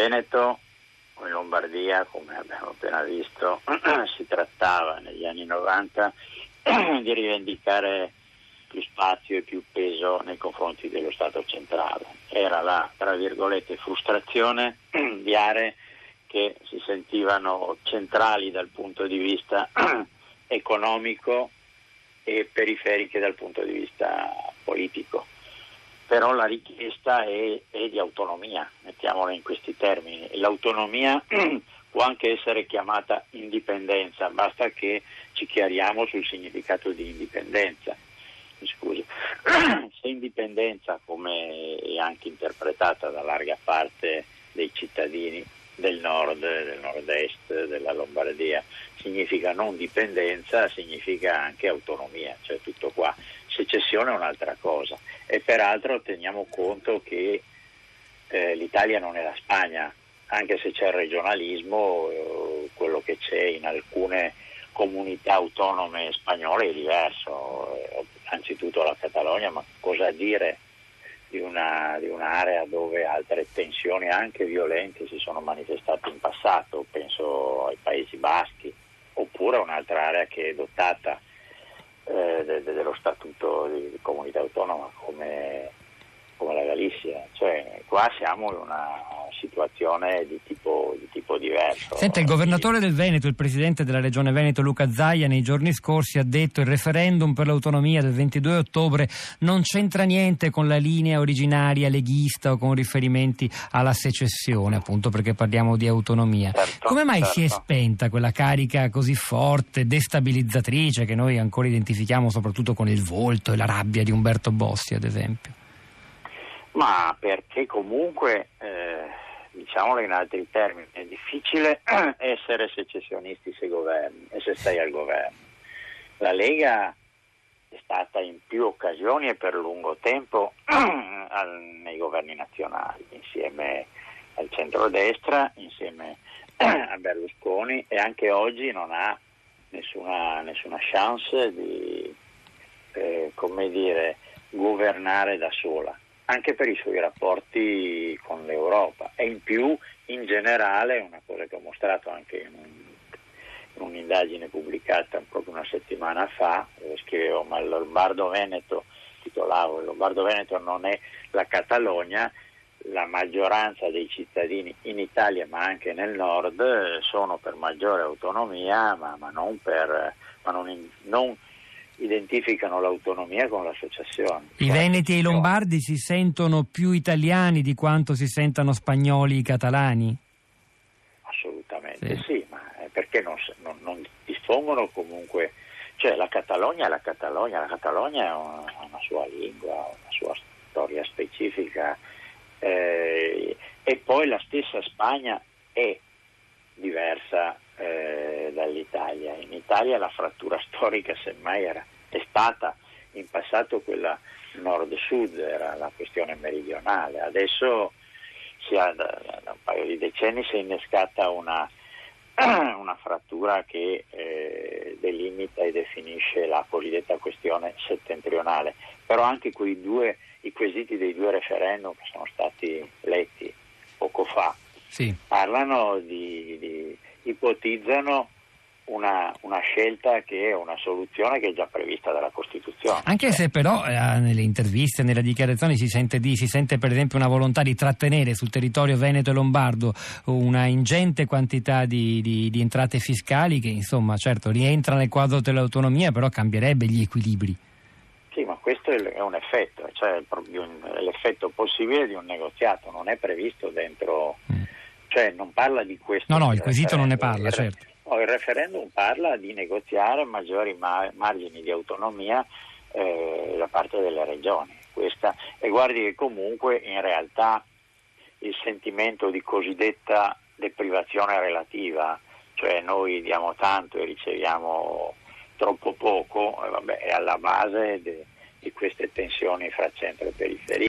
Veneto o in Lombardia, come abbiamo appena visto, si trattava negli anni 90 di rivendicare più spazio e più peso nei confronti dello Stato centrale. Era la, tra virgolette, frustrazione di aree che si sentivano centrali dal punto di vista economico e periferiche dal punto di vista politico. Però la richiesta è, è di autonomia, mettiamola in questi termini. L'autonomia può anche essere chiamata indipendenza, basta che ci chiariamo sul significato di indipendenza. Scusi. Se indipendenza, come è anche interpretata da larga parte dei cittadini del nord, del nord-est, della Lombardia, significa non dipendenza, significa anche autonomia, cioè tutto qua. Secessione è un'altra cosa. E peraltro teniamo conto che eh, l'Italia non è la Spagna, anche se c'è il regionalismo, eh, quello che c'è in alcune comunità autonome spagnole è diverso, eh, anzitutto la Catalogna, ma cosa dire di, una, di, un'area dove altre tensioni anche violente si sono manifestate in passato, penso ai Paesi Baschi, oppure un'altra area che è dotata eh, de, de, dello statuto di, di comunità autonoma come, come la Galizia. Cioè, qua siamo in una situazione di tipo, tipo diverso. Senta, il governatore del Veneto, il presidente della regione Veneto Luca Zaia nei giorni scorsi ha detto che il referendum per l'autonomia del 22 ottobre non c'entra niente con la linea originaria leghista o con riferimenti alla secessione, appunto perché parliamo di autonomia. Certo, Come mai certo. si è spenta quella carica così forte, destabilizzatrice che noi ancora identifichiamo soprattutto con il volto e la rabbia di Umberto Bossi, ad esempio? Ma perché comunque, eh, diciamolo in altri termini, è difficile essere secessionisti se governi se stai al governo. La Lega è stata in più occasioni e per lungo tempo nei governi nazionali, insieme al centrodestra, insieme a Berlusconi e anche oggi non ha nessuna, nessuna chance di eh, come dire, governare da sola anche per i suoi rapporti con l'Europa. E in più in generale una cosa che ho mostrato anche in, un, in un'indagine pubblicata proprio una settimana fa dove scrivevo ma il Lombardo Veneto titolavo il Lombardo Veneto non è la Catalogna la maggioranza dei cittadini in Italia ma anche nel nord sono per maggiore autonomia ma, ma non per ma non, in, non identificano l'autonomia con l'associazione. I Cioè, veneti e i no. lombardi si sentono più italiani di quanto si sentano spagnoli e catalani? Assolutamente Sì. sì, ma eh, perché non, non- non dispongono comunque, cioè la Catalogna è la Catalogna, la Catalogna ha una, una sua lingua, una sua storia specifica eh, e poi la stessa Spagna è diversa eh, dall'Italia. In Italia la frattura storica semmai era, è stata in passato quella nord-sud, era la questione meridionale, adesso ha, da, un paio di decenni si è innescata una, una frattura che eh, delimita e definisce la cosiddetta questione settentrionale, però anche quei due, i quesiti dei due referendum che sono stati letti poco fa Sì. parlano di, di ipotizzano una, una scelta che è una soluzione che è già prevista dalla Costituzione. Anche se però eh, nelle interviste, nelle dichiarazioni si sente, di, si sente per esempio una volontà di trattenere sul territorio veneto e lombardo una ingente quantità di, di- di entrate fiscali che insomma certo rientra nel quadro dell'autonomia però cambierebbe gli equilibri. Sì, ma questo è un effetto, cioè l'effetto possibile di un negoziato, non è previsto dentro, Mm. cioè non parla di questo. No, no, il del quesito non ne parla, certo. Il referendum parla di negoziare maggiori ma- margini di autonomia eh, da parte delle regioni. Questa, e guardi che comunque in realtà il sentimento di cosiddetta deprivazione relativa, cioè noi diamo tanto e riceviamo troppo poco, eh, vabbè, è alla base de- di queste tensioni fra centro e periferia.